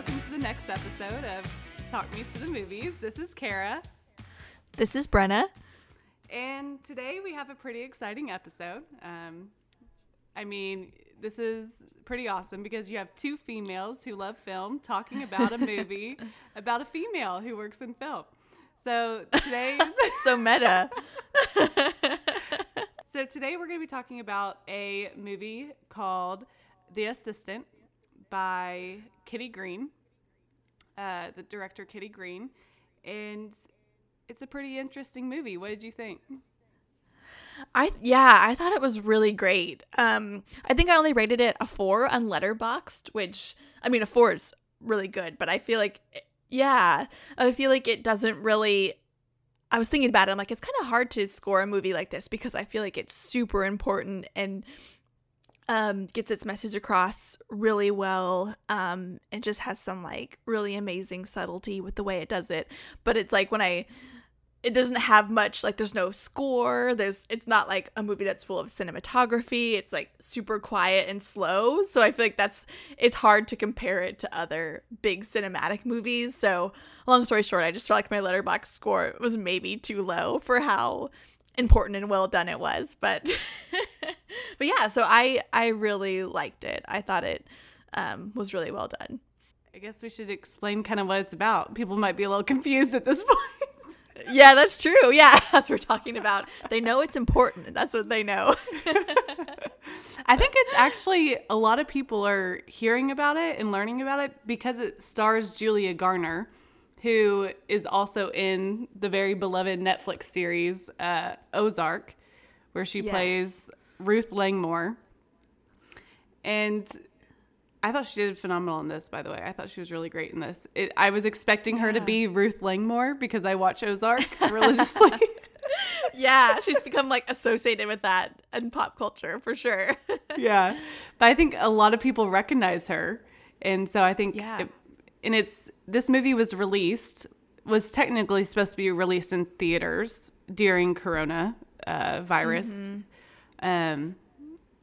Welcome to the next episode of Talk Me to the Movies. This is Kara, This is Brenna. and today we have a pretty exciting episode. Um, I mean, this is pretty awesome because you have two females who love film talking about a movie about a female who works in film. So today's So meta. So today we're going to be talking about a movie called The Assistant by Kitty Green, uh, the director Kitty Green, and it's a pretty interesting movie. What did you think? I yeah, I thought it was really great. Um, I think I only rated it a four on Letterboxd, which I mean, a four is really good, but I feel like yeah, I feel like it doesn't really. I was thinking about it. I'm like, it's kind of hard to score a movie like this because I feel like it's super important and um, gets its message across really well um, and just has some like really amazing subtlety with the way it does it. But it's like when I it doesn't have much like there's no score there's it's not like a movie that's full of cinematography. It's like super quiet and slow. So i feel like that's it's hard to compare it to other big cinematic movies. So long story short i just felt like my Letterboxd score was maybe too low for how important and well done it was. But but yeah so i i really liked it i thought it um was really well done I guess we should explain kind of what it's about. People might be a little confused at this point. yeah that's true yeah that's what we're talking about they know it's important that's what they know I think it's actually a lot of people are hearing about it and learning about it because it stars Julia Garner, who is also in the very beloved Netflix series uh, Ozark, where she Yes. plays Ruth Langmore. And I thought she did phenomenal in this, by the way. I thought she was really great in this. It, I was expecting her to be Ruth Langmore because I watch Ozark religiously. yeah, she's become like associated with that in pop culture for sure. yeah but i think a lot of people recognize her and so i think Yeah. it, and it's this movie was released was technically supposed to be released in theaters during corona uh, virus um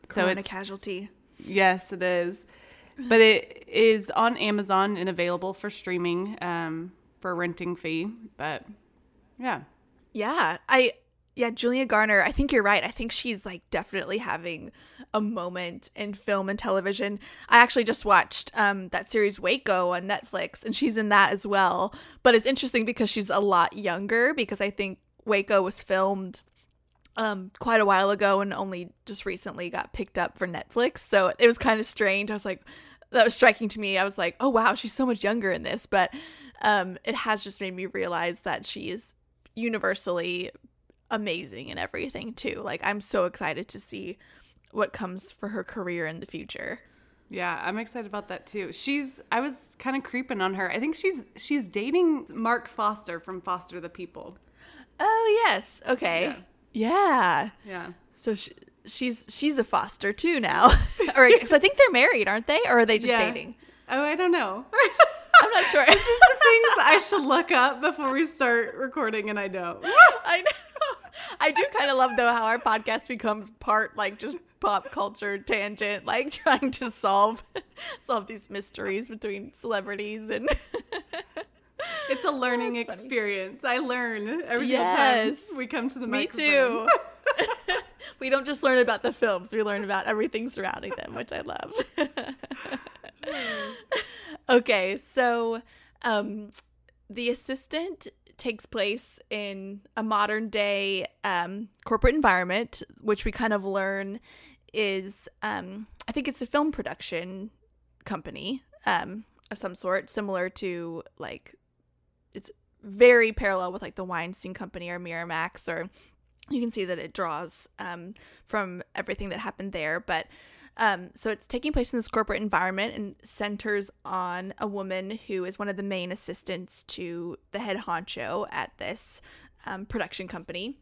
so Mm-hmm. Casualty. yes it is but it is on amazon and available for streaming um for a renting fee but yeah Yeah, I yeah, Julia Garner, I think you're right. I think she's like definitely having a moment in film and television. I actually just watched um that series Waco on Netflix and she's in that as well. But it's interesting because she's a lot younger because I think Waco was filmed um quite a while ago and only just recently got picked up for Netflix. So it was kind of strange. I was like that was striking to me. I was like, "Oh wow, she's so much younger in this." But um it has just made me realize that she is universally amazing in everything too. Like I'm so excited to see what comes for her career in the future. Yeah, I'm excited about that too. She's I was kind of creeping on her. I think she's she's dating Mark Foster from Foster the People. Oh yes, okay. Yeah. Yeah. Yeah. So she, she's she's a foster too now. or cuz I think they're married, aren't they? Or are they just Yeah. dating? Oh, I don't know. I'm not sure. This is the things I should look up before we start recording and I don't. I know. I do kind of love though how our podcast becomes part like just pop culture tangent, like trying to solve solve these mysteries between celebrities and It's a learning That's funny. experience. I learn every Yes. single time we come to the Me microphone. too. we don't just learn about the films, we learn about everything surrounding them, which I love. okay, so um, the assistant takes place in a modern day um, corporate environment, which we kind of learn is, um, I think it's a film production company um, of some sort, similar to like, it's very parallel with like the Weinstein Company or Miramax, or you can see that it draws um, from everything that happened there. But um, so it's taking place in this corporate environment and centers on a woman who is one of the main assistants to the head honcho at this um, production company.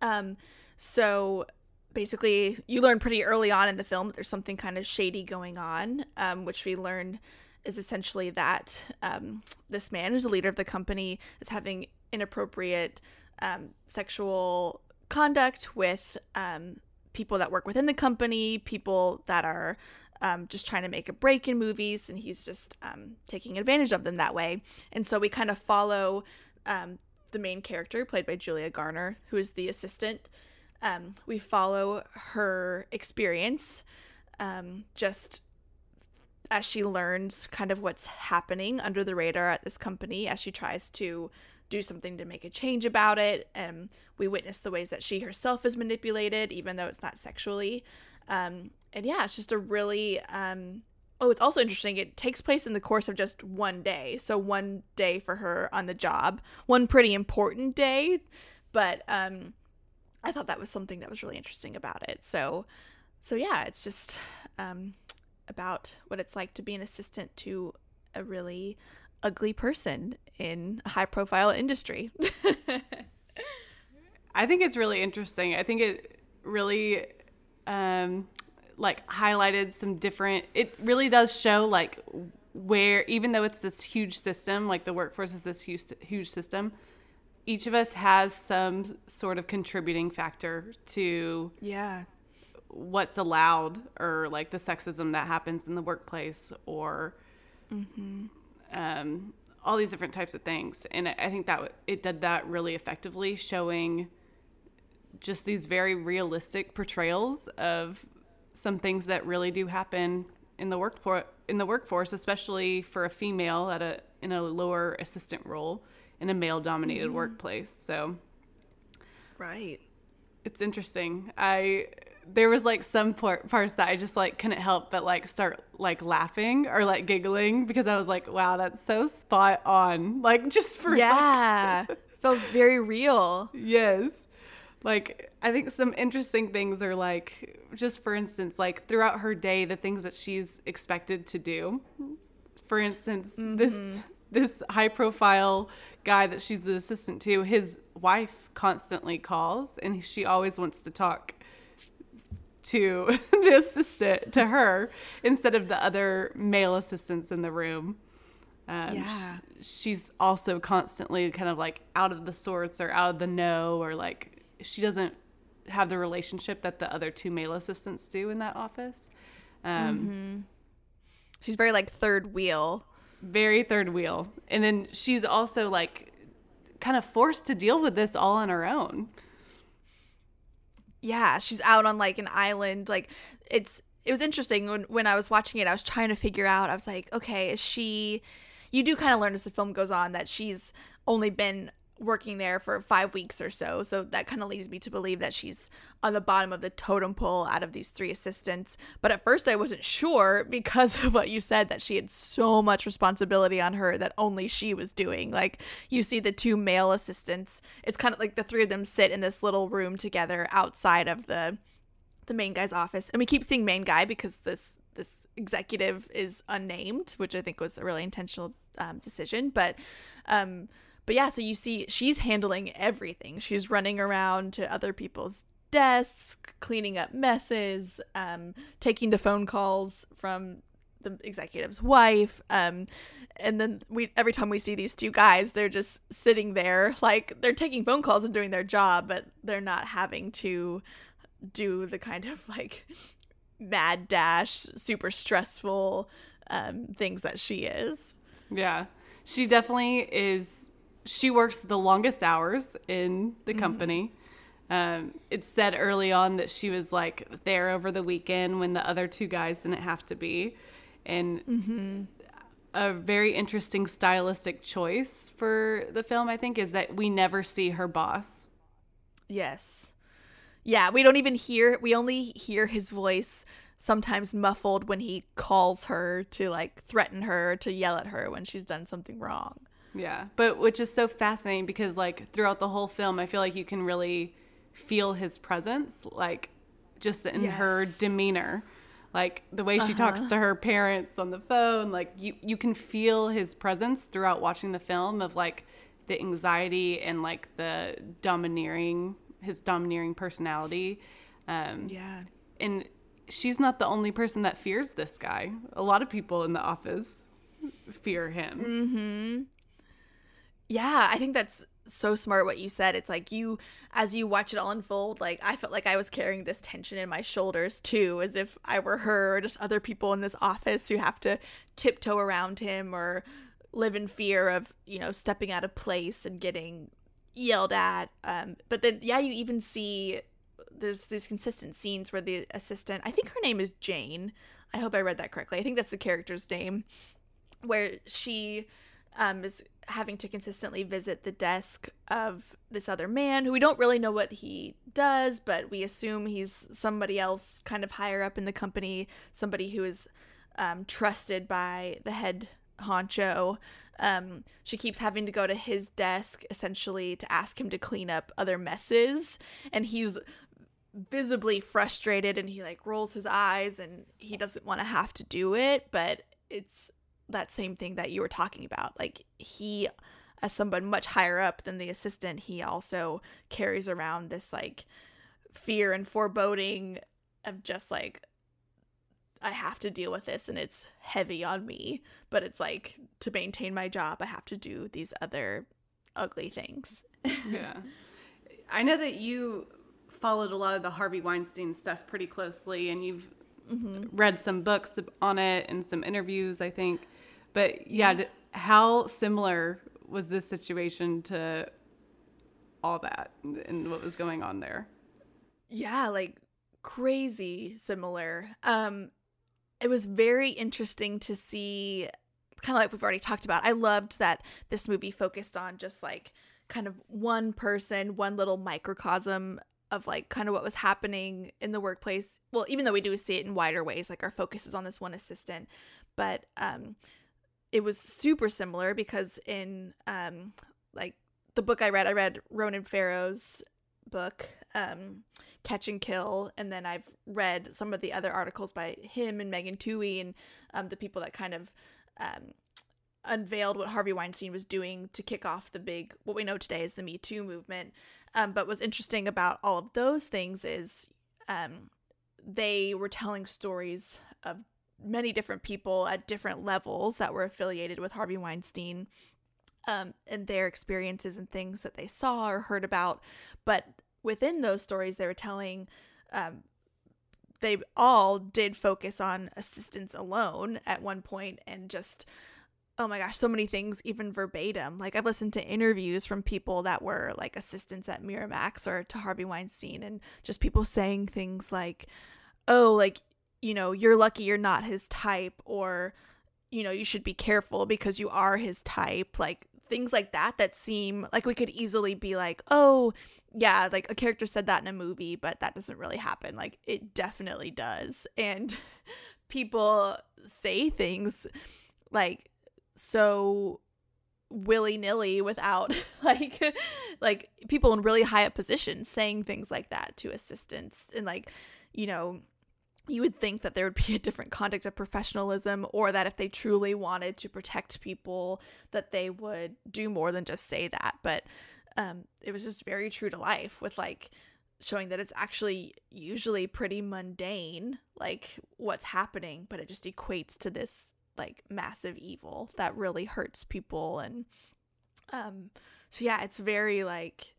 Um, so basically, you learn pretty early on in the film that there's something kind of shady going on, um, which we learn is essentially that um, this man who's the leader of the company is having inappropriate um, sexual conduct with um, people that work within the company, people that are um, just trying to make a break in movies, and he's just um, taking advantage of them that way. And so we kind of follow um, the main character, played by Julia Garner, who is the assistant. Um, we follow her experience, um, just as she learns kind of what's happening under the radar at this company as she tries to do something to make a change about it. And we witness the ways that she herself is manipulated, even though it's not sexually. Um, and yeah, it's just a really. Um, oh, it's also interesting. It takes place in the course of just one day. So, one day for her on the job, one pretty important day. But um, I thought that was something that was really interesting about it. So, so yeah, it's just um, about what it's like to be an assistant to a really ugly person in a high profile industry. I think it's really interesting. I think it really um like highlighted some different it really does show like where even though it's this huge system, like the workforce is this huge huge system, each of us has some sort of contributing factor to yeah what's allowed or like the sexism that happens in the workplace or mm-hmm. um, all these different types of things and i think that it did that really effectively showing just these very realistic portrayals of some things that really do happen in the workforce in the workforce especially for a female at a in a lower assistant role in a male dominated mm-hmm. workplace so right it's interesting i there was like some part, parts that I just like couldn't help but like start like laughing or like giggling because I was like, wow, that's so spot on. Like just for yeah, feels very real. Yes, like I think some interesting things are like just for instance, like throughout her day, the things that she's expected to do. For instance, mm-hmm. this this high profile guy that she's the assistant to, his wife constantly calls and she always wants to talk to the assistant to her instead of the other male assistants in the room. Um, yeah. she's also constantly kind of like out of the sorts or out of the know or like she doesn't have the relationship that the other two male assistants do in that office. Um, mm-hmm. She's very like third wheel. Very third wheel. And then she's also like kind of forced to deal with this all on her own yeah, she's out on like an island. Like it's it was interesting when when I was watching it. I was trying to figure out. I was like, okay, is she? You do kind of learn as the film goes on that she's only been working there for five weeks or so. So that kind of leads me to believe that she's on the bottom of the totem pole out of these three assistants. But at first, I wasn't sure because of what you said that she had so much responsibility on her that only she was doing. Like, you see the two male assistants, it's kind of like the three of them sit in this little room together outside of the the main guy's office and we keep seeing main guy because this this executive is unnamed which i think was a really intentional um, decision but um but yeah, so you see she's handling everything. She's running around to other people's desks, cleaning up messes, um, taking the phone calls from the executive's wife. Um, and then we every time we see these two guys, they're just sitting there like they're taking phone calls and doing their job, but they're not having to do the kind of like mad dash, super stressful um, things that she is. Yeah. She definitely is she works the longest hours in the mm-hmm. company. Um, it said early on that she was like there over the weekend when the other two guys didn't have to be. And mm-hmm. a very interesting stylistic choice for the film, I think, is that we never see her boss. Yes. Yeah, we don't even hear, we only hear his voice sometimes muffled when he calls her to like threaten her, to yell at her when she's done something wrong. Yeah, but which is so fascinating because like throughout the whole film, I feel like you can really feel his presence, like just in yes. her demeanor, like the way she uh-huh. talks to her parents on the phone. Like you, you can feel his presence throughout watching the film of like the anxiety and like the domineering, his domineering personality. Um, yeah, and she's not the only person that fears this guy. A lot of people in the office fear him. Yeah, I think that's so smart what you said. It's like you, as you watch it all unfold, like I felt like I was carrying this tension in my shoulders too, as if I were her or just other people in this office who have to tiptoe around him or live in fear of, you know, stepping out of place and getting yelled at. Um, but then, yeah, you even see there's these consistent scenes where the assistant, I think her name is Jane. I hope I read that correctly. I think that's the character's name, where she um, is having to consistently visit the desk of this other man who we don't really know what he does, but we assume he's somebody else kind of higher up in the company, somebody who is um, trusted by the head honcho. Um, she keeps having to go to his desk essentially to ask him to clean up other messes, and he's visibly frustrated and he like rolls his eyes and he doesn't want to have to do it, but it's that same thing that you were talking about. Like he as someone much higher up than the assistant, he also carries around this like fear and foreboding of just like I have to deal with this and it's heavy on me, but it's like to maintain my job, I have to do these other ugly things. yeah. I know that you followed a lot of the Harvey Weinstein stuff pretty closely and you've mm-hmm. read some books on it and some interviews, I think. But yeah, how similar was this situation to all that and what was going on there? Yeah, like crazy similar. Um it was very interesting to see kind of like we've already talked about. I loved that this movie focused on just like kind of one person, one little microcosm of like kind of what was happening in the workplace. Well, even though we do see it in wider ways, like our focus is on this one assistant, but um it was super similar because in um like the book I read, I read Ronan Farrow's book, um, Catch and Kill, and then I've read some of the other articles by him and Megan Twohey and um, the people that kind of um, unveiled what Harvey Weinstein was doing to kick off the big, what we know today is the Me Too movement. Um, but what's interesting about all of those things is um, they were telling stories of many different people at different levels that were affiliated with Harvey Weinstein um, and their experiences and things that they saw or heard about. But within those stories, they were telling, um, they all did focus on assistants alone at one point and just, oh my gosh, so many things, even verbatim. Like I've listened to interviews from people that were like assistants at Miramax or to Harvey Weinstein and just people saying things like, oh, like, you know, you're lucky you're not his type or, you know, you should be careful because you are his type. Like things like that that seem like we could easily be like, oh, yeah, like a character said that in a movie, but that doesn't really happen. Like it definitely does. And people say things like so willy-nilly without like like people in really high up positions saying things like that to assistants and like you know you would think that there would be a different conduct of professionalism or that if they truly wanted to protect people that they would do more than just say that. But um, it was just very true to life with like showing that it's actually usually pretty mundane like what's happening but it just equates to this like massive evil that really hurts people. And um so yeah it's very like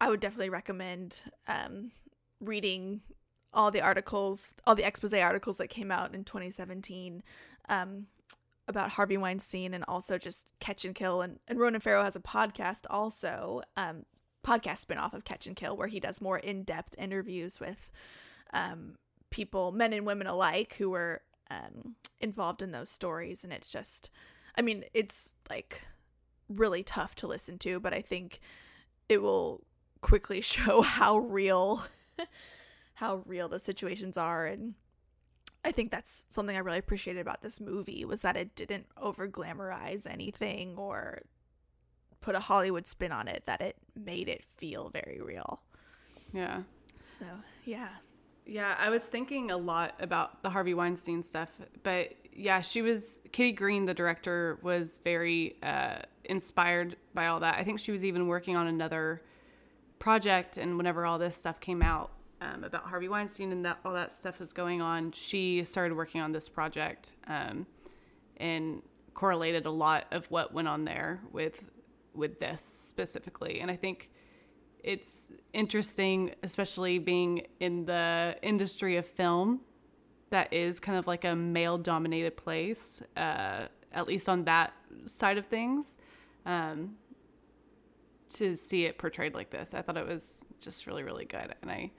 i would definitely recommend um reading all the articles, all the expose articles that came out in 2017 um, about Harvey Weinstein and also just Catch and Kill. And, and Ronan Farrow has a podcast also, um, podcast spinoff of Catch and Kill, where he does more in depth interviews with um, people, men and women alike, who were um, involved in those stories. And it's just, I mean, it's like really tough to listen to, but I think it will quickly show how real how real those situations are and I think that's something I really appreciated about this movie was that it didn't over glamorize anything or put a Hollywood spin on it that it made it feel very real. Yeah. So, yeah. Yeah, I was thinking a lot about the Harvey Weinstein stuff, but yeah, she was Kitty Green, the director, was very uh, inspired by all that. I think she was even working on another project, and whenever all this stuff came out, um, about Harvey Weinstein and that all that stuff was going on, she started working on this project um, and correlated a lot of what went on there with with this specifically. And I think it's interesting, especially being in the industry of film that is kind of like a male dominated place, uh, at least on that side of things. Um, to see it portrayed like this, I thought it was just really, really good. And I,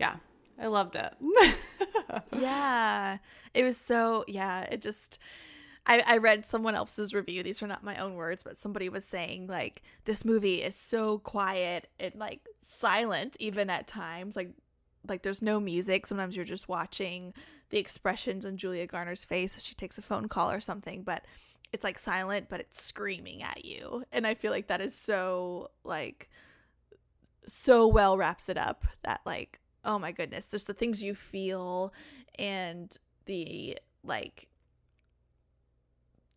yeah, I loved it. yeah. It was so, yeah, it just, I, I read someone else's review. These were not my own words, but somebody was saying, like, this movie is so quiet and, like, silent, even at times. Like, like there's no music. Sometimes you're just watching the expressions on Julia Garner's face as she takes a phone call or something, but it's like silent, but it's screaming at you. And I feel like that is so, like, so well wraps it up that, like, oh my goodness, just the things you feel and the like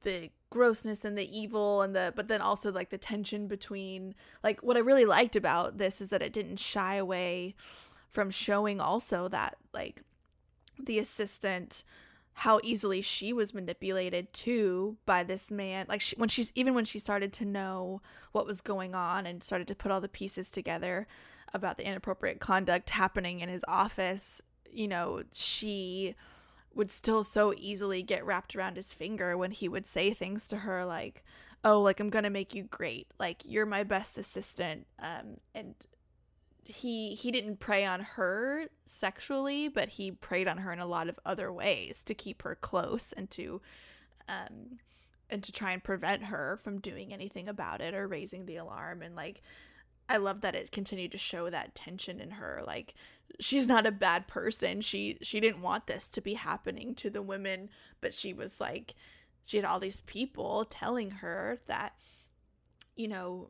the grossness and the evil and the but then also like the tension between like what I really liked about this is that it didn't shy away from showing also that like the assistant how easily she was manipulated too by this man like she, when she's even when she started to know what was going on and started to put all the pieces together about the inappropriate conduct happening in his office, you know, she would still so easily get wrapped around his finger when he would say things to her like, "Oh, like I'm going to make you great. Like you're my best assistant." Um and he he didn't prey on her sexually, but he preyed on her in a lot of other ways to keep her close and to um and to try and prevent her from doing anything about it or raising the alarm and like I love that it continued to show that tension in her. Like she's not a bad person. She she didn't want this to be happening to the women, but she was like she had all these people telling her that you know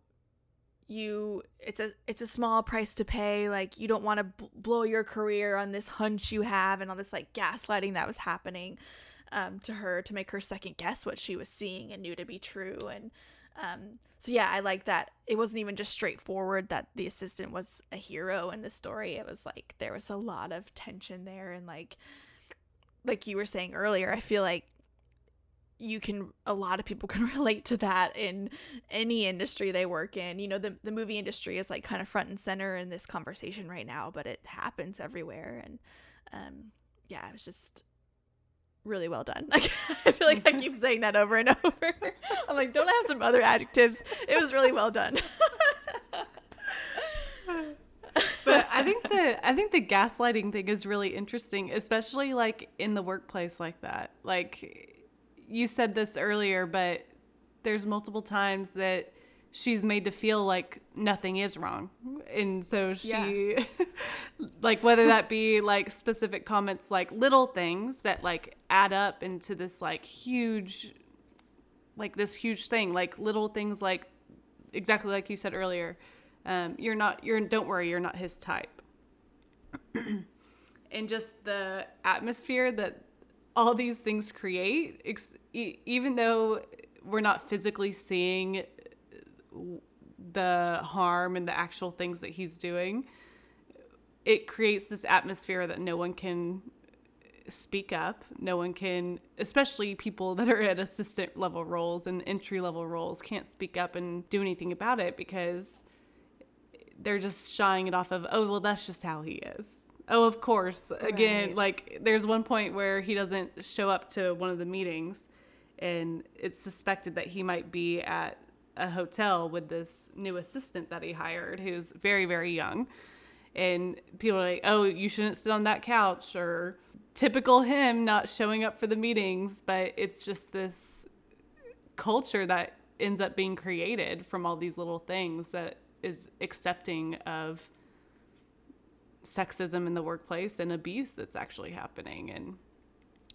you it's a it's a small price to pay like you don't want to b- blow your career on this hunch you have and all this like gaslighting that was happening um, to her to make her second guess what she was seeing and knew to be true and um, so yeah, I like that. It wasn't even just straightforward that the assistant was a hero in the story. It was like there was a lot of tension there, and like, like you were saying earlier, I feel like you can a lot of people can relate to that in any industry they work in you know the, the movie industry is like kind of front and center in this conversation right now but it happens everywhere and um yeah it was just really well done. Like I feel like I keep saying that over and over. I'm like, don't I have some other adjectives? It was really well done. but I think the I think the gaslighting thing is really interesting, especially like in the workplace like that. Like you said this earlier, but there's multiple times that she's made to feel like nothing is wrong and so she yeah. like whether that be like specific comments like little things that like add up into this like huge like this huge thing like little things like exactly like you said earlier um, you're not you're don't worry you're not his type and just the atmosphere that all these things create ex- even though we're not physically seeing the harm and the actual things that he's doing, it creates this atmosphere that no one can speak up. No one can, especially people that are at assistant level roles and entry level roles, can't speak up and do anything about it because they're just shying it off of, oh, well, that's just how he is. Oh, of course. Again, right. like there's one point where he doesn't show up to one of the meetings and it's suspected that he might be at a hotel with this new assistant that he hired who's very, very young. And people are like, oh, you shouldn't sit on that couch, or typical him not showing up for the meetings. But it's just this culture that ends up being created from all these little things that is accepting of sexism in the workplace and abuse that's actually happening. And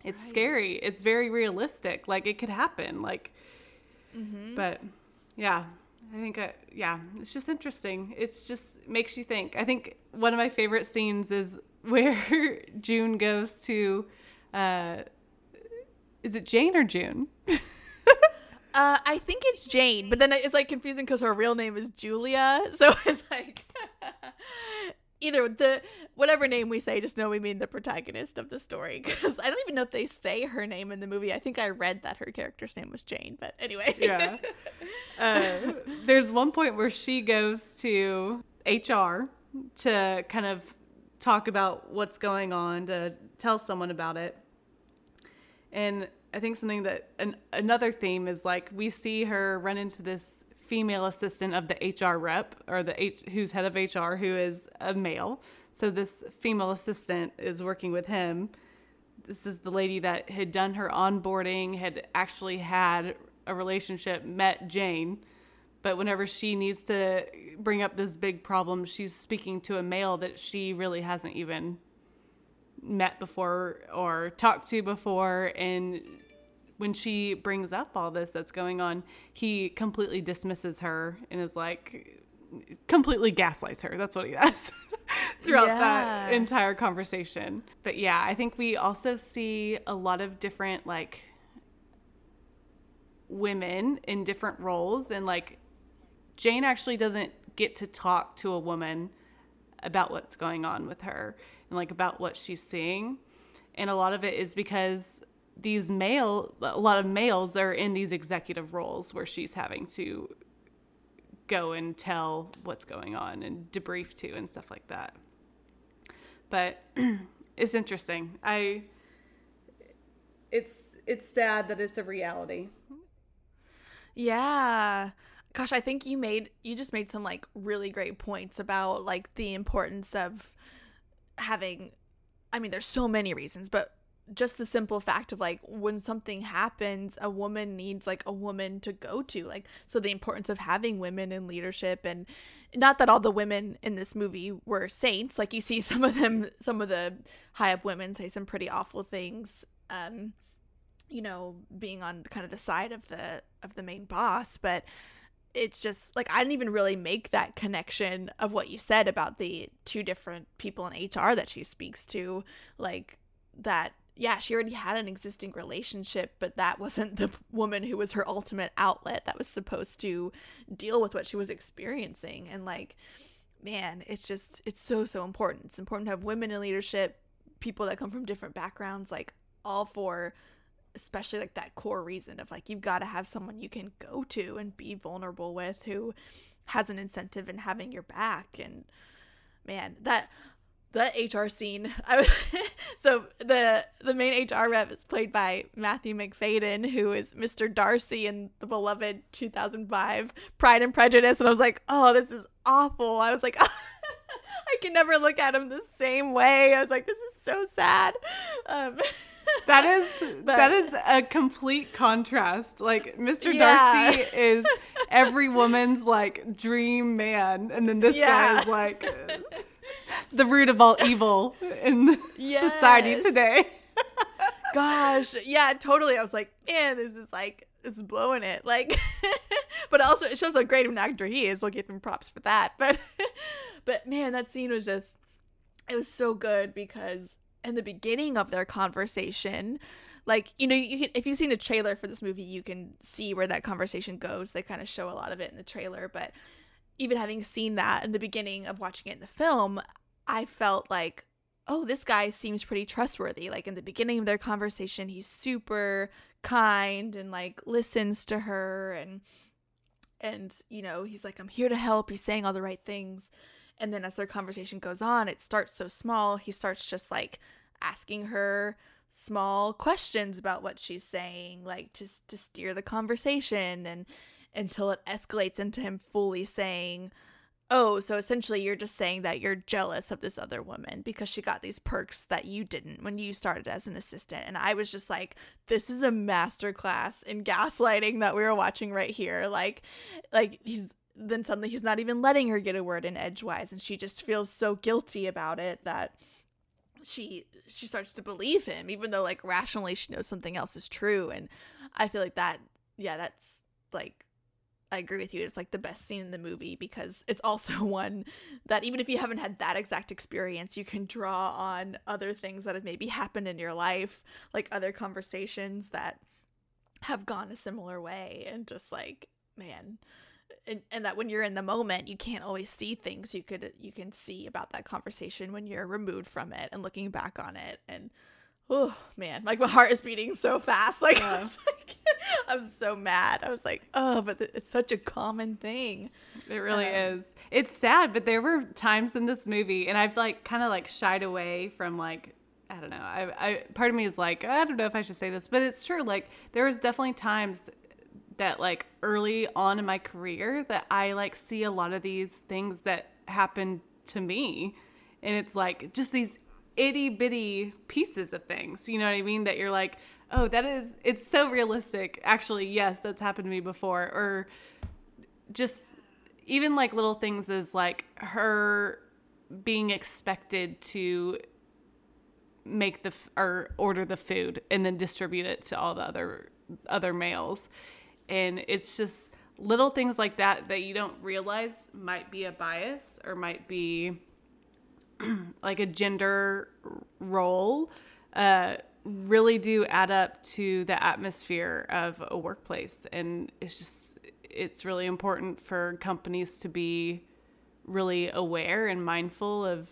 it's right. scary. It's very realistic. Like it could happen. Like, mm-hmm. but yeah. I think, uh, yeah, it's just interesting. It's just makes you think. I think one of my favorite scenes is where June goes to, uh, is it Jane or June? uh, I think it's Jane, but then it's like confusing because her real name is Julia. So it's like, either the whatever name we say, just know we mean the protagonist of the story. Because I don't even know if they say her name in the movie. I think I read that her character's name was Jane, but anyway. yeah. Uh, there's one point where she goes to HR to kind of talk about what's going on, to tell someone about it. And I think something that an, another theme is like we see her run into this female assistant of the HR rep or the H, who's head of HR who is a male. So this female assistant is working with him. This is the lady that had done her onboarding, had actually had a relationship, met Jane. But whenever she needs to bring up this big problem, she's speaking to a male that she really hasn't even met before or talked to before and when she brings up all this that's going on, he completely dismisses her and is like completely gaslights her. That's what he does throughout yeah. that entire conversation. But yeah, I think we also see a lot of different like women in different roles and like Jane actually doesn't get to talk to a woman about what's going on with her and like about what she's seeing. And a lot of it is because these male a lot of males are in these executive roles where she's having to go and tell what's going on and debrief to and stuff like that. But it's interesting. I it's it's sad that it's a reality. Yeah. Gosh i think you made you just made some like really great points about like the importance of having i mean there's so many reasons but just the simple fact of like when something happens a woman needs like a woman to go to like so the importance of having women in leadership and not that all the women in this movie were saints like you see some of them some of the high up women say some pretty awful things um you know being on kind of the side of the of the main boss but it's just like I didn't even really make that connection of what you said about the two different people in HR that she speaks to like that yeah, she already had an existing relationship, but that wasn't the woman who was her ultimate outlet that was supposed to deal with what she was experiencing. And like, man, it's just, it's so, so important. It's important to have women in leadership, people that come from different backgrounds, like all for especially like that core reason of like, you've got to have someone you can go to and be vulnerable with who has an incentive in having your back. And man, that the HR scene. I was, so the the main HR rep is played by Matthew Macfadyen, who is Mr. Darcy in the beloved 2005 Pride and Prejudice, and I was like, oh, this is awful. I was like. I can never look at him the same way. I was like, this is so sad. Um, that is but, that is a complete contrast. Like Mr. Yeah. Darcy is every woman's like dream man, and then this yeah. guy is like the root of all evil in yes. society today. Gosh, yeah, totally. I was like, man, this is like this is blowing it. Like, but also it shows how great of an actor he is. I'll give him props for that. But, but man, that scene was just, it was so good because in the beginning of their conversation, like you know, you can if you've seen the trailer for this movie, you can see where that conversation goes. They kind of show a lot of it in the trailer, but even having seen that in the beginning of watching it in the film, I felt like, oh, this guy seems pretty trustworthy. Like in the beginning of their conversation, he's super kind and like listens to her and and you know, he's like I'm here to help. He's saying all the right things. And then as their conversation goes on, it starts so small. He starts just like asking her small questions about what she's saying, like just to steer the conversation and until it escalates into him fully saying, Oh, so essentially you're just saying that you're jealous of this other woman because she got these perks that you didn't when you started as an assistant. And I was just like, this is a masterclass in gaslighting that we were watching right here. Like like he's then suddenly he's not even letting her get a word in edgewise and she just feels so guilty about it that she she starts to believe him even though like rationally she knows something else is true and i feel like that yeah that's like I agree with you. It's like the best scene in the movie because it's also one that even if you haven't had that exact experience, you can draw on other things that have maybe happened in your life, like other conversations that have gone a similar way and just like, man, and, and that when you're in the moment you can't always see things you could you can see about that conversation when you're removed from it and looking back on it and oh man like my heart is beating so fast like, Yeah. I was like i'm so mad i was like oh but th- it's such a common thing It really Um, is. It's sad, but there were times in this movie, and I've like kind of like shied away from like I don't know. I, I part of me is like I don't know if I should say this, but it's true. Like there was definitely times that like early on in my career that I like see a lot of these things that happen to me, and it's like just these itty bitty pieces of things. You know what I mean? That you're like, oh, that is. It's so realistic. Actually, yes, that's happened to me before, or just even like little things as like her being expected to make the or order the food and then distribute it to all the other other males and it's just little things like that that you don't realize might be a bias or might be like a gender role uh, really do add up to the atmosphere of a workplace. And it's just it's really important for companies to be really aware and mindful of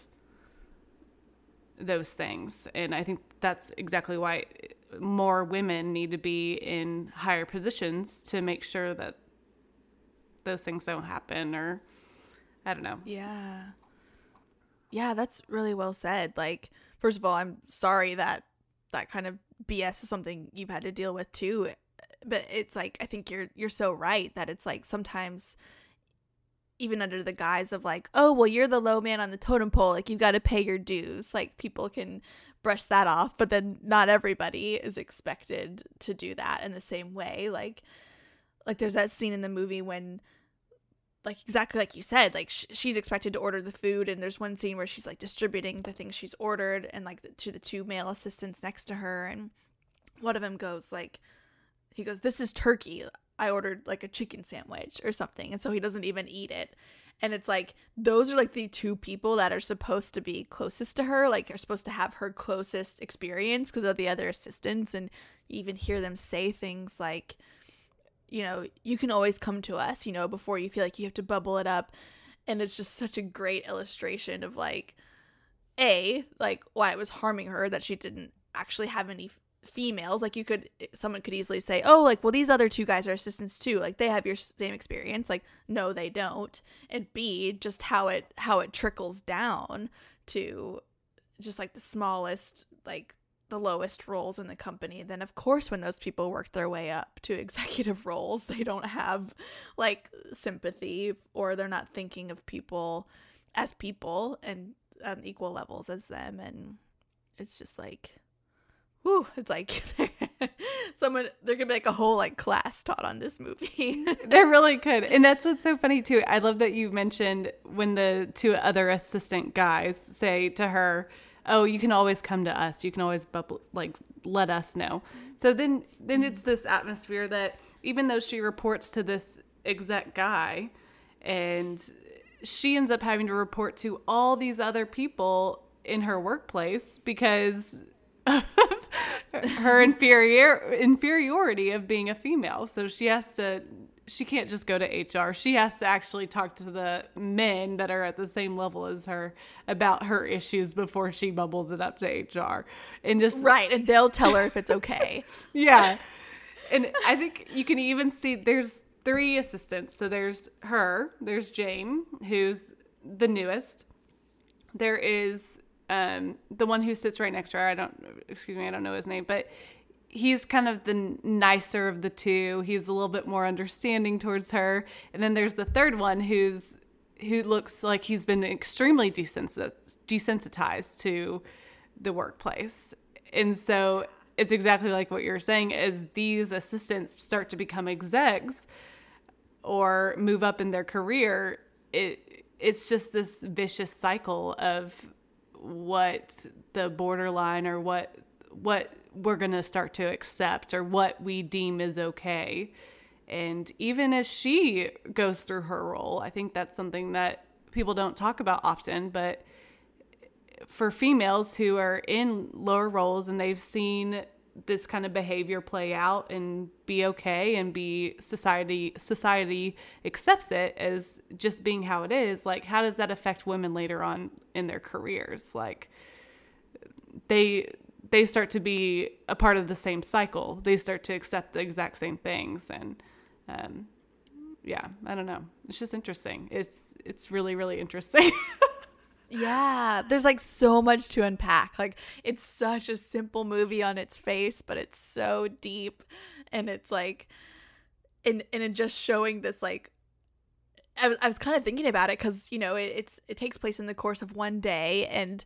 those things. And i think that's exactly why more women need to be in higher positions to make sure that those things don't happen or i don't know. Yeah. Yeah, that's really well said. Like, first of all, I'm sorry that that kind of BS is something you've had to deal with too. But it's like I think you're you're so right that it's like sometimes even under the guise of like, oh, well, you're the low man on the totem pole, like you've got to pay your dues. Like people can brush that off, but then not everybody is expected to do that in the same way. Like like there's that scene in the movie when like exactly like you said like sh- she's expected to order the food and there's one scene where she's like distributing the things she's ordered and like the, to the two male assistants next to her and one of them goes like he goes this is turkey. I ordered like a chicken sandwich or something and so he doesn't even eat it. And it's like those are like the two people that are supposed to be closest to her like are supposed to have her closest experience because of the other assistants and you even hear them say things like you know, you can always come to us, you know, before you feel like you have to bubble it up. And it's just such a great illustration of like, A, like why it was harming her that she didn't actually have any females. Like, you could, someone could easily say, oh, like, well, these other two guys are assistants too. Like, they have your same experience. Like, no, they don't. And B, just how it, how it trickles down to just like the smallest, like, the lowest roles in the company, then of course when those people work their way up to executive roles, they don't have like sympathy or they're not thinking of people as people and on equal levels as them and it's just like whoo, it's like someone there could be like a whole like class taught on this movie. There really could. And that's what's so funny too. I love that you mentioned when the two other assistant guys say to her, "Oh, you can always come to us. You can always bubble, like let us know." So then then it's this atmosphere that even though she reports to this exec guy and she ends up having to report to all these other people in her workplace because her inferior inferiority of being a female. So she has to she can't just go to HR. She has to actually talk to the men that are at the same level as her about her issues before she bubbles it up to HR. And just right, and they'll tell her if it's okay. yeah. And I think you can even see there's three assistants. So there's her, there's Jane, who's the newest. There is um, the one who sits right next to her. I don't, excuse me, I don't know his name, but he's kind of the nicer of the two. He's a little bit more understanding towards her. And then there's the third one who's who looks like he's been extremely desensi- desensitized to the workplace. And so it's exactly like what you're saying as these assistants start to become execs or move up in their career, it it's just this vicious cycle of what the borderline or what what we're going to start to accept or what we deem is okay. And even as she goes through her role, I think that's something that people don't talk about often, but for females who are in lower roles and they've seen this kind of behavior play out and be okay and be society society accepts it as just being how it is like how does that affect women later on in their careers like they they start to be a part of the same cycle. They start to accept the exact same things and um, yeah i don't know. It's just interesting. It's it's really really interesting. Yeah, there's like so much to unpack. Like it's such a simple movie on its face, but it's so deep and it's like and and it just showing this like I was, kind of thinking about it cuz you know, it, it's it takes place in the course of one day and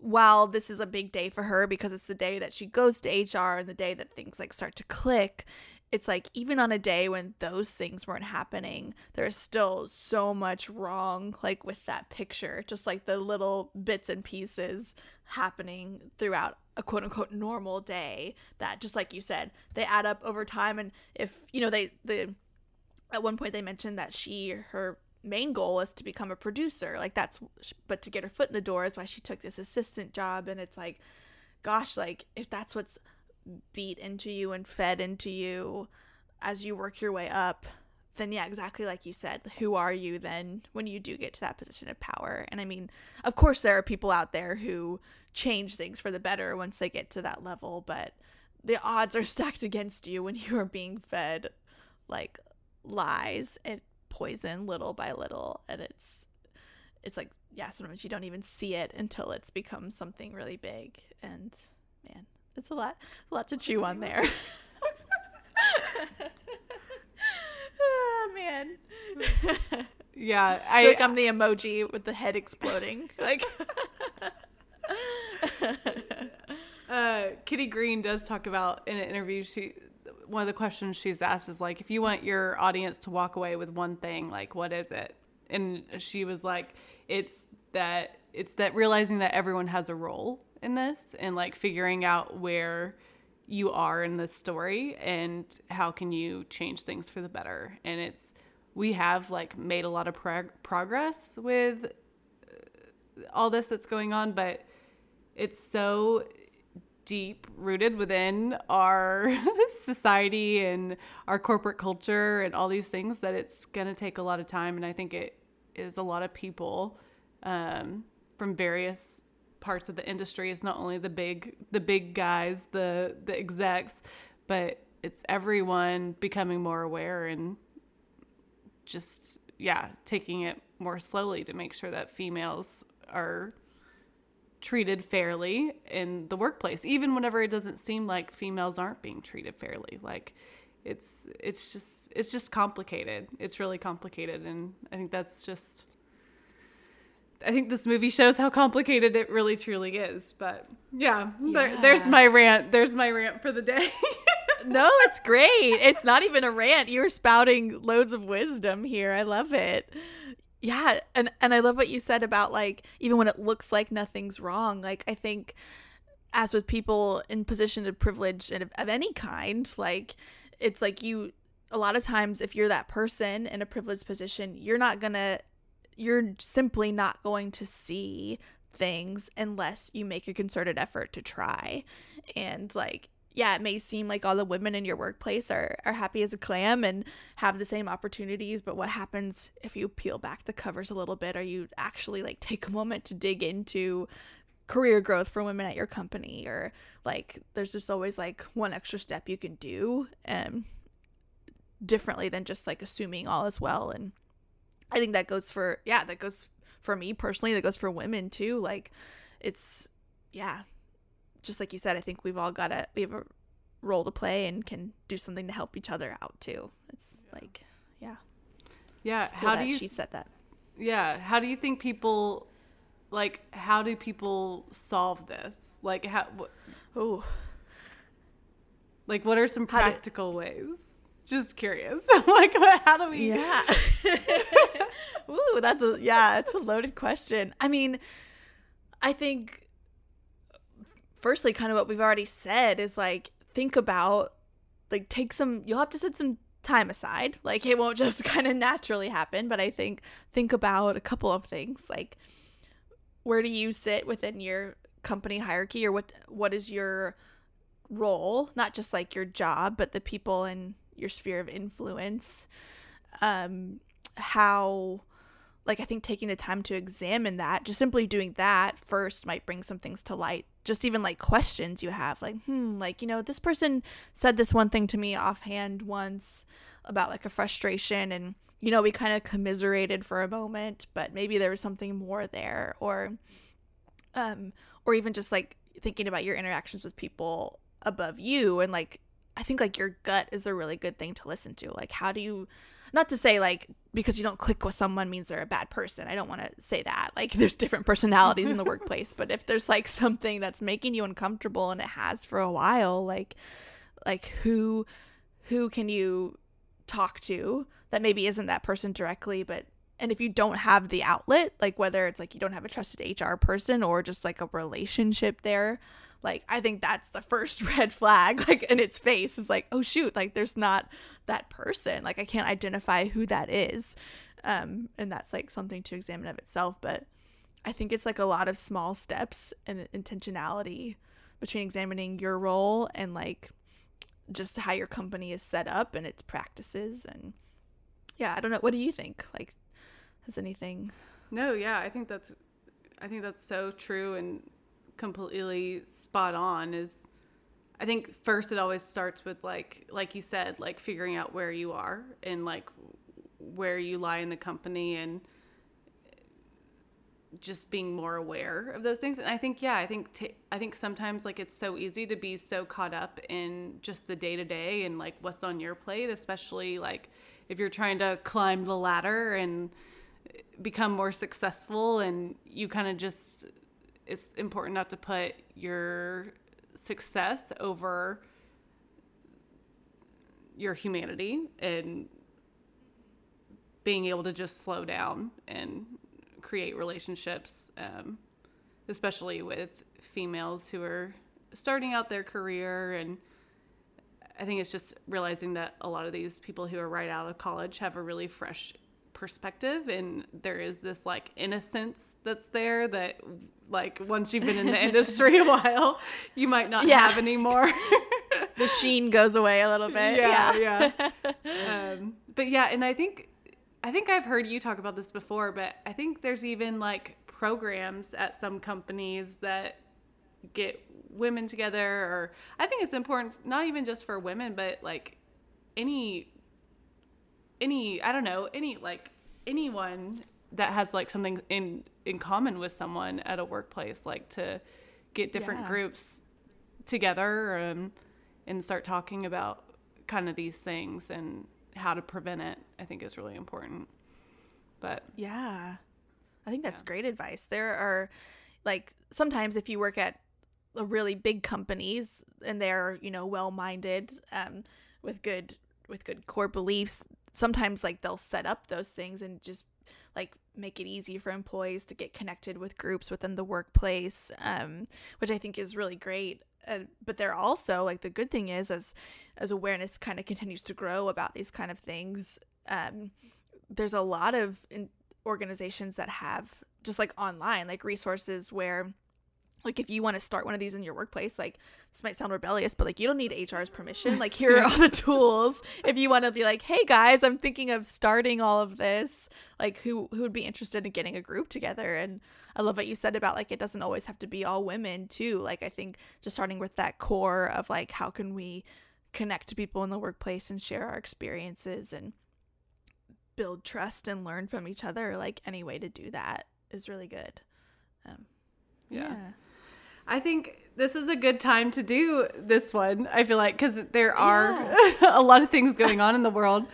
while this is a big day for her because it's the day that she goes to HR and the day that things like start to click, it's like even on a day when those things weren't happening there's still so much wrong like with that picture just like the little bits and pieces happening throughout a quote unquote normal day that just like you said they add up over time. And if you know they the at one point they mentioned that she her main goal is to become a producer. Like that's but to get her foot in the door is why she took this assistant job. And it's like gosh like if that's what's beat into you and fed into you as you work your way up, then yeah, exactly like you said, who are you then when you do get to that position of power? And I mean, of course, there are people out there who change things for the better once they get to that level, but the odds are stacked against you when you are being fed like lies. And poison little by little and it's it's like yeah sometimes you don't even see it until it's become something really big and man it's a lot, a lot to chew on there. oh man. Yeah, I, I like I'm the emoji with the head exploding. Like. uh, Kitty Green does talk about in an interview. She one of the questions she's asked is like, if you want your audience to walk away with one thing, like what is it? And she was like, it's that it's that realizing that everyone has a role in this and like figuring out where you are in this story and how can you change things for the better and it's we have like made a lot of prog- progress with uh, all this that's going on but it's so deep rooted within our society and our corporate culture and all these things that it's going to take a lot of time and i think it is a lot of people um, from various parts of the industry. It's not only the big the big guys, the the execs, but it's everyone becoming more aware and just yeah, taking it more slowly to make sure that females are treated fairly in the workplace even whenever it doesn't seem like females aren't being treated fairly like it's it's just it's just complicated it's really complicated and i think that's just I think this movie shows how complicated it really truly is. But yeah, yeah. There, there's my rant. There's my rant for the day. no, it's great. It's not even a rant. You're spouting loads of wisdom here. I love it. Yeah, and and I love what you said about like even when it looks like nothing's wrong. Like I think as with people in position of privilege of, of any kind, like it's like you a lot of times if you're that person in a privileged position, you're not to you're simply not going to see things unless you make a concerted effort to try. And like yeah, it may seem like all the women in your workplace are, are happy as a clam and have the same opportunities, but what happens if you peel back the covers a little bit or you actually like take a moment to dig into career growth for women at your company or like there's just always like one extra step you can do um differently than just like assuming all is well and I think that goes for yeah, that goes for me personally, that goes for women too. Like it's yeah. Just like you said, I think we've all got a we have a role to play and can do something to help each other out too. It's yeah. like yeah. Yeah, cool how do you she said that? Yeah, how do you think people like how do people solve this? Like how Oh. Like what are some practical do, ways? just curious. like, how do we? Yeah. Ooh, that's a yeah, it's a loaded question. I mean, I think firstly, kind of what we've already said is like think about like take some. You'll have to set some time aside. Like it won't just kind of naturally happen. But I think think about a couple of things like where do you sit within your company hierarchy or what what is your role, not just like your job, but the people in your sphere of influence. Um, how, like, I think taking the time to examine that, just simply doing that first might bring some things to light. Just even like questions you have, like, hmm, like, you know, this person said this one thing to me offhand once about like a frustration and you know we kind of commiserated for a moment but maybe there was something more there. Or um or even just like thinking about your interactions with people above you and like I think like your gut is a really good thing to listen to. Like how do you not to say like because you don't click with someone means they're a bad person. I don't want to say that. Like there's different personalities in the workplace, but if there's like something that's making you uncomfortable and it has for a while, like like who who can you talk to that maybe isn't that person directly, but and if you don't have the outlet, like whether it's like you don't have a trusted HR person or just like a relationship there, like I think that's the first red flag, like in its face is like, oh shoot, like there's not that person. Like I can't identify who that is. Um, and that's like something to examine of itself. But I think it's like a lot of small steps and intentionality between examining your role and like just how your company is set up and its practices and yeah, I don't know. What do you think? Like has anything No, yeah, I think that's I think that's so true and completely spot on is I think first it always starts with like like you said, like figuring out where you are and like where you lie in the company and just being more aware of those things. And i think yeah i think t- I think sometimes like it's so easy to be so caught up in just the day to day and like what's on your plate especially like if you're trying to climb the ladder and become more successful and you kind of just it's important not to put your success over your humanity and being able to just slow down and create relationships, um, especially with females who are starting out their career. And I think it's just realizing that a lot of these people who are right out of college have a really fresh perspective and there is this like innocence that's there that like once you've been in the industry a while you might not yeah. have anymore the sheen goes away a little bit yeah yeah, yeah. Um, but yeah and i think I think I've heard you talk about this before, but I think there's even like programs at some companies that get women together or I think it's important not even just for women but like any any I don't know, any like anyone that has like something in in common with someone at a workplace like to get different yeah. groups together um, and start talking about kind of these things and how to prevent it, I think is really important. But yeah, I think that's yeah. great advice. There are like sometimes if you work at a really big companies and they're you know well minded um, with good with good core beliefs, sometimes like they'll set up those things and just like make it easy for employees to get connected with groups within the workplace um, which i think is really great uh, but they're also like the good thing is as as awareness kind of continues to grow about these kind of things um, there's a lot of organizations that have just like online like resources where like if you want to start one of these in your workplace like this might sound rebellious but like you don't need hr's permission. Like here are all the tools. If you want to be like hey guys i'm thinking of starting all of this like who who would be interested in getting a group together? And i love what you said about like it doesn't always have to be all women too. Like i think just starting with that core of like how can we connect to people in the workplace and share our experiences and build trust and learn from each other like any way to do that is really good. Um, yeah. yeah. I think this is a good time to do this one. I feel like because there are yeah. a lot of things going on in the world,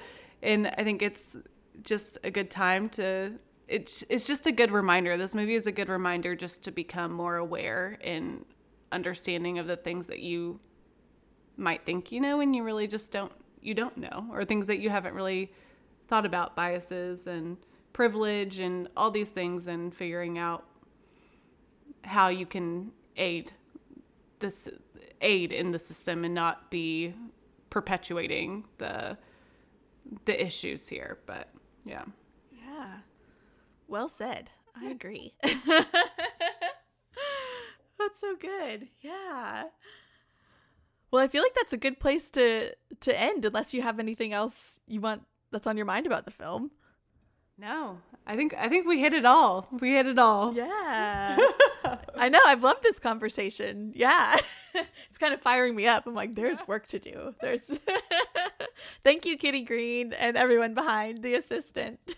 and I think it's just a good time to. It's it's just a good reminder. This movie is a good reminder just to become more aware and understanding of the things that you might think you know, and you really just don't. You don't know, or things that you haven't really thought about biases and privilege and all these things, and figuring out how you can aid this aid in the system and not be perpetuating the the issues here but yeah yeah well said i agree that's so good yeah Well, I feel like that's a good place to to end unless you have anything else you want that's on your mind about the film. No, I think I think we hit it all. We hit it all. Yeah. I know. I've loved this conversation. Yeah. it's kind of firing me up. I'm like, there's work to do. There's Thank you, Kitty Green, and everyone behind the assistant.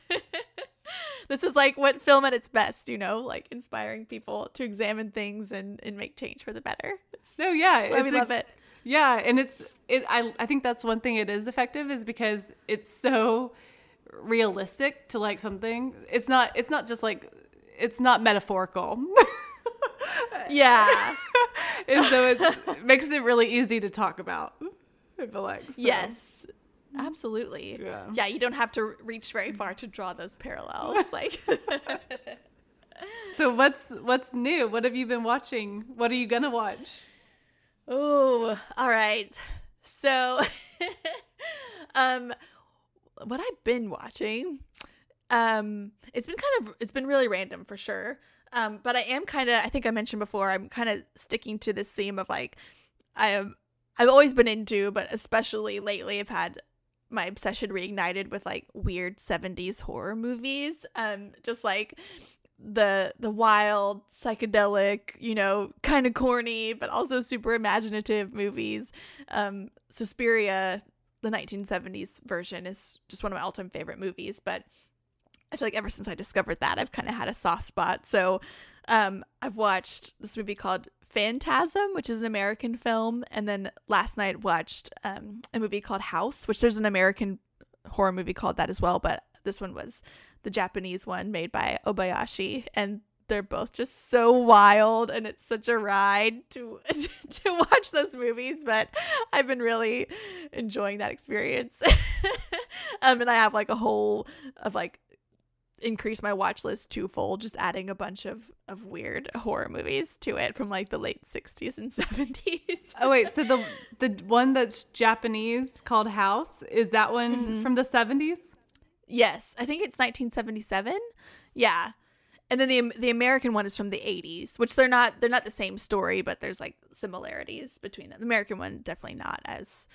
this is like what film at its best, you know, like inspiring people to examine things and, and make change for the better. So yeah, why we it's a- love it. Yeah, and it's it. I I think that's one thing it is effective is because it's so realistic to like something. It's not. It's not just like. It's not metaphorical. Yeah. and so it makes it really easy to talk about. I feel like. so. Yes. Absolutely. Yeah. Yeah, you don't have to reach very far to draw those parallels. Like So what's what's new? What have you been watching? What are you gonna watch? Oh, all right. So um what I've been watching um it's been kind of it's been really random for sure. Um but I am kind of I think I mentioned before I'm kind of sticking to this theme of like I am I've always been into but especially lately I've had my obsession reignited with like weird 70s horror movies. Um just like the the wild psychedelic you know kind of corny but also super imaginative movies. Um suspiria the 1970s version is just one of my all-time favorite movies but i feel like ever since i discovered that i've kind of had a soft spot so um i've watched this movie called phantasm which is an american film and then last night watched um a movie called house which there's an american horror movie called that as well but this one was the Japanese one made by Obayashi, and they're both just so wild, and it's such a ride to to watch those movies. But I've been really enjoying that experience. um, and I have like a whole of like increase my watch list twofold, just adding a bunch of of weird horror movies to it from like the late '60s and '70s. Oh wait, so the the one that's Japanese called House is that one Mm-hmm. from the seventies? Yes, I think it's 1977. Yeah. And then the the American one is from the 80s, which they're not they're not the same story, but there's like similarities between them. The American one definitely not as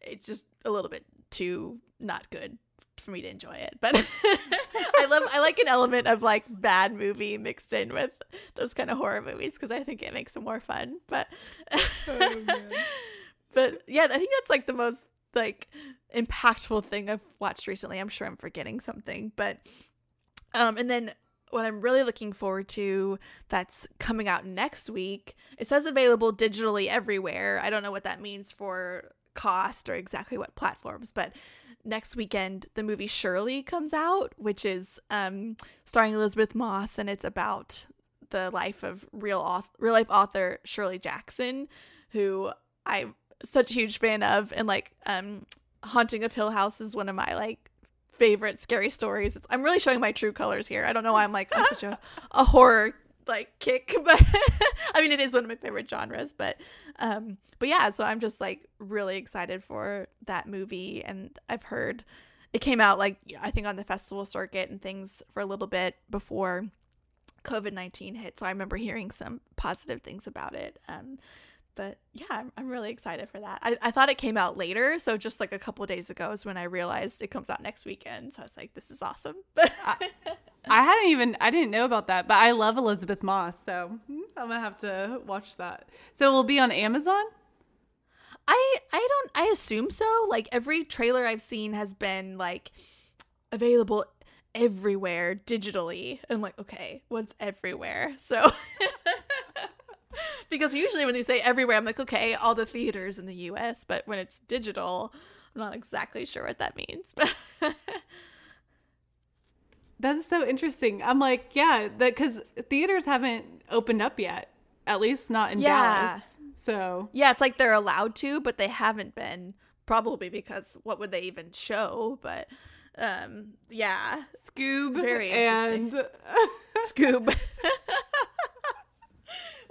it's just a little bit too not good for me to enjoy it. But I love I like an element of like bad movie mixed in with those kind of horror movies because I think it makes them more fun. But but yeah, I think that's like the most like impactful thing I've watched recently. I'm sure I'm forgetting something, but um and then what I'm really looking forward to that's coming out next week. It says available digitally everywhere. I don't know what that means for cost or exactly what platforms, but next weekend the movie Shirley comes out, which is um starring Elisabeth Moss and it's about the life of real auth- real life author Shirley Jackson, who I'm such a huge fan of, and like um, Haunting of Hill House is one of my like favorite scary stories. It's, I'm really showing my true colors here. I don't know why I'm like on such a, a horror like kick, but I mean it is one of my favorite genres. But um, but yeah, so I'm just like really excited for that movie, and I've heard it came out like I think on the festival circuit and things for a little bit before COVID 19 hit. So I remember hearing some positive things about it. Um, but yeah, I'm, I'm really excited for that. I, I thought it came out later. So just like a couple days ago is when I realized it comes out next weekend. So I was like, this is awesome. But I hadn't even I didn't know about that, but I love Elisabeth Moss, so mm, I'm gonna have to watch that. So it will be on Amazon. I I don't I assume so. Like every trailer I've seen has been like available everywhere digitally. I'm like, okay, what's everywhere? So because usually when they say everywhere, I'm like, okay, all the theaters in the US, but when it's digital, I'm not exactly sure what that means. But That's so interesting. I'm like, yeah, that because theaters haven't opened up yet, at least not in Yeah. Dallas. So yeah, it's like they're allowed to, but they haven't been probably because what would they even show? But um yeah, Scoob Very interesting. and Scoob.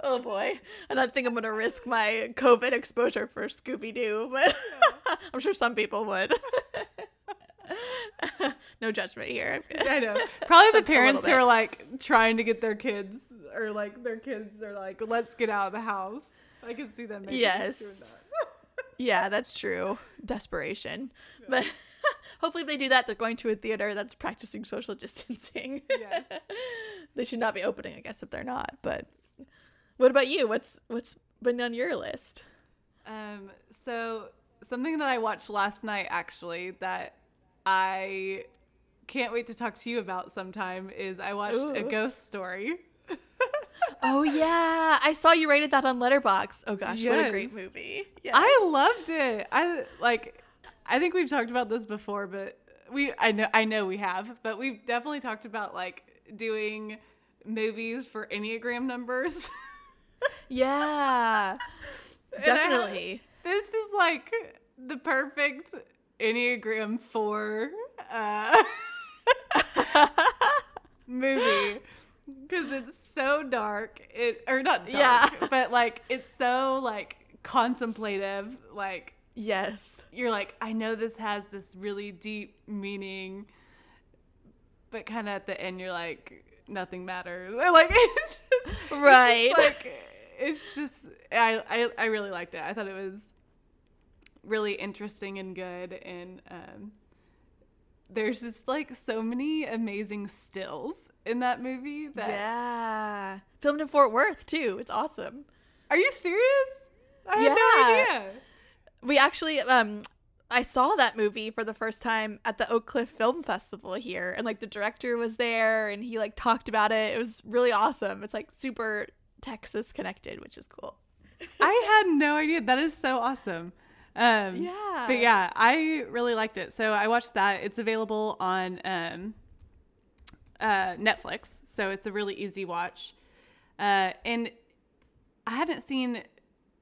oh boy. I don't think I'm going to risk my COVID exposure for Scooby Doo, but I'm sure some people would. no judgment here. I know probably the Like a little parents who are like trying to get their kids or like their kids are like, let's get out of the house. I can see them. Yes. that. Yeah, that's true. Desperation. But hopefully, if they do that, they're going to a theater that's practicing social distancing. Yes. they should not be opening, I guess, if they're not. But what about you? What's what's been on your list? Um, so something that I watched last night actually that I can't wait to talk to you about sometime is I watched a ghost story. Oh yeah, I saw you rated that on Letterboxd. Oh gosh, what a great movie! Yes. I loved it. I like I think we've talked about this before, but we I know I know we have, but we've definitely talked about like doing movies for Enneagram numbers. yeah, And I definitely. this is like the perfect Enneagram 4 uh, movie because it's so dark. It or not dark, Yeah. but like it's so like contemplative. Like yes. you're like, I know this has this really deep meaning, but kind of at the end, you're like, nothing matters. Or, Like it's just, it's just, Right. like it's just I, I I really liked it. I thought it was really interesting and good, and um, there's just like so many amazing stills in that movie. That Yeah. Filmed in Fort Worth too. It's awesome. are you serious? I had no idea. We actually um I saw that movie for the first time at the Oak Cliff Film Festival here and like the director was there and he like talked about it. It was really awesome. It's like super Texas connected, which is cool. I had no idea. That is so awesome. Um, Yeah. But yeah, I really liked it. So I watched that. It's available on um, uh, Netflix. So it's a really easy watch. Uh, and I hadn't seen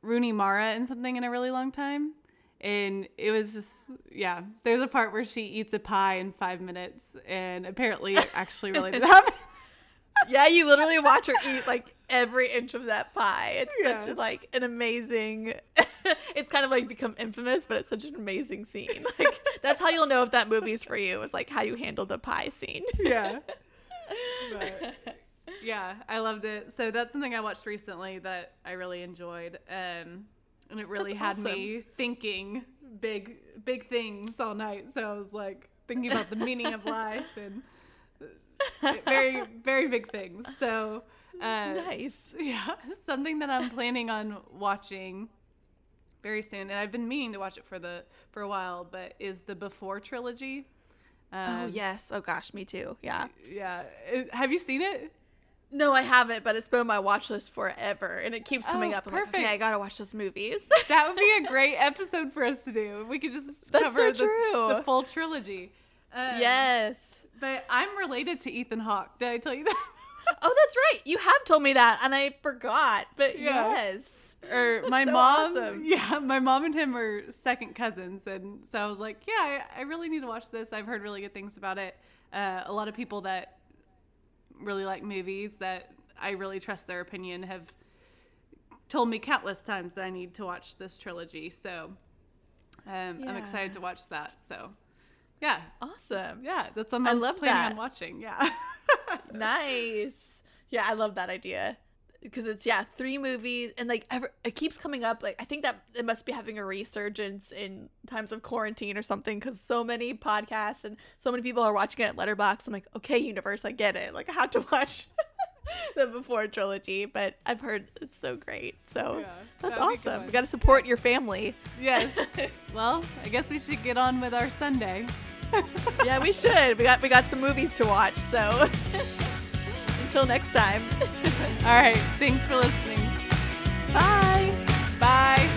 Rooney Mara in something in a really long time. And it was just, yeah, there's a part where she eats a pie in five minutes. And apparently it actually really did happen. Yeah, you literally watch her eat like every inch of that pie. It's such Yeah. a, like an amazing. it's kind of like become infamous, but it's such an amazing scene. Like that's how you'll know if that movie's for you. Is like how you handle the pie scene. yeah. But yeah, I loved it. So that's something I watched recently that I really enjoyed. Um, and it really That's had me thinking big, big things all night. So I was like thinking about the meaning of life and very, very big things. So, uh, nice. yeah, something that I'm planning on watching very soon, and I've been meaning to watch it for the for a while, but is the Before trilogy. Oh Um, yes. Oh gosh, me too. Yeah. yeah. Have you seen it? No, I haven't, but it's been on my watch list forever, and it keeps coming Oh, up. I'm like, okay. I gotta watch those movies. That would be a great episode for us to do. We could just That's cover so the, the full trilogy. Um, yes. But I'm related to Ethan Hawke. Did I tell you that? Oh, that's right. You have told me that, and I forgot. But Yeah. yes. or my so mom. awesome. Yeah, my mom and him are second cousins, and so I was like, yeah, I, I really need to watch this. I've heard really good things about it. Uh, a lot of people that really like movies that I really trust their opinion have told me countless times that I need to watch this trilogy. So um, I'm excited to watch that. So yeah, Awesome. yeah, that's what I'm I love planning that. on watching. Yeah. nice. Yeah, I love that idea because it's yeah three movies and like ever it keeps coming up. Like I think that it must be having a resurgence in times of quarantine or something because so many podcasts and so many people are watching it at Letterboxd. I'm like, okay, universe, I get it. Like I have to watch the Before trilogy, but I've heard it's so great. So Yeah, that's that would be awesome. We got to support your family. yes. Well, I guess we should get on with our Sunday. yeah, we should. We got we got some movies to watch. So until next time. All right. Thanks for listening. Bye. Bye.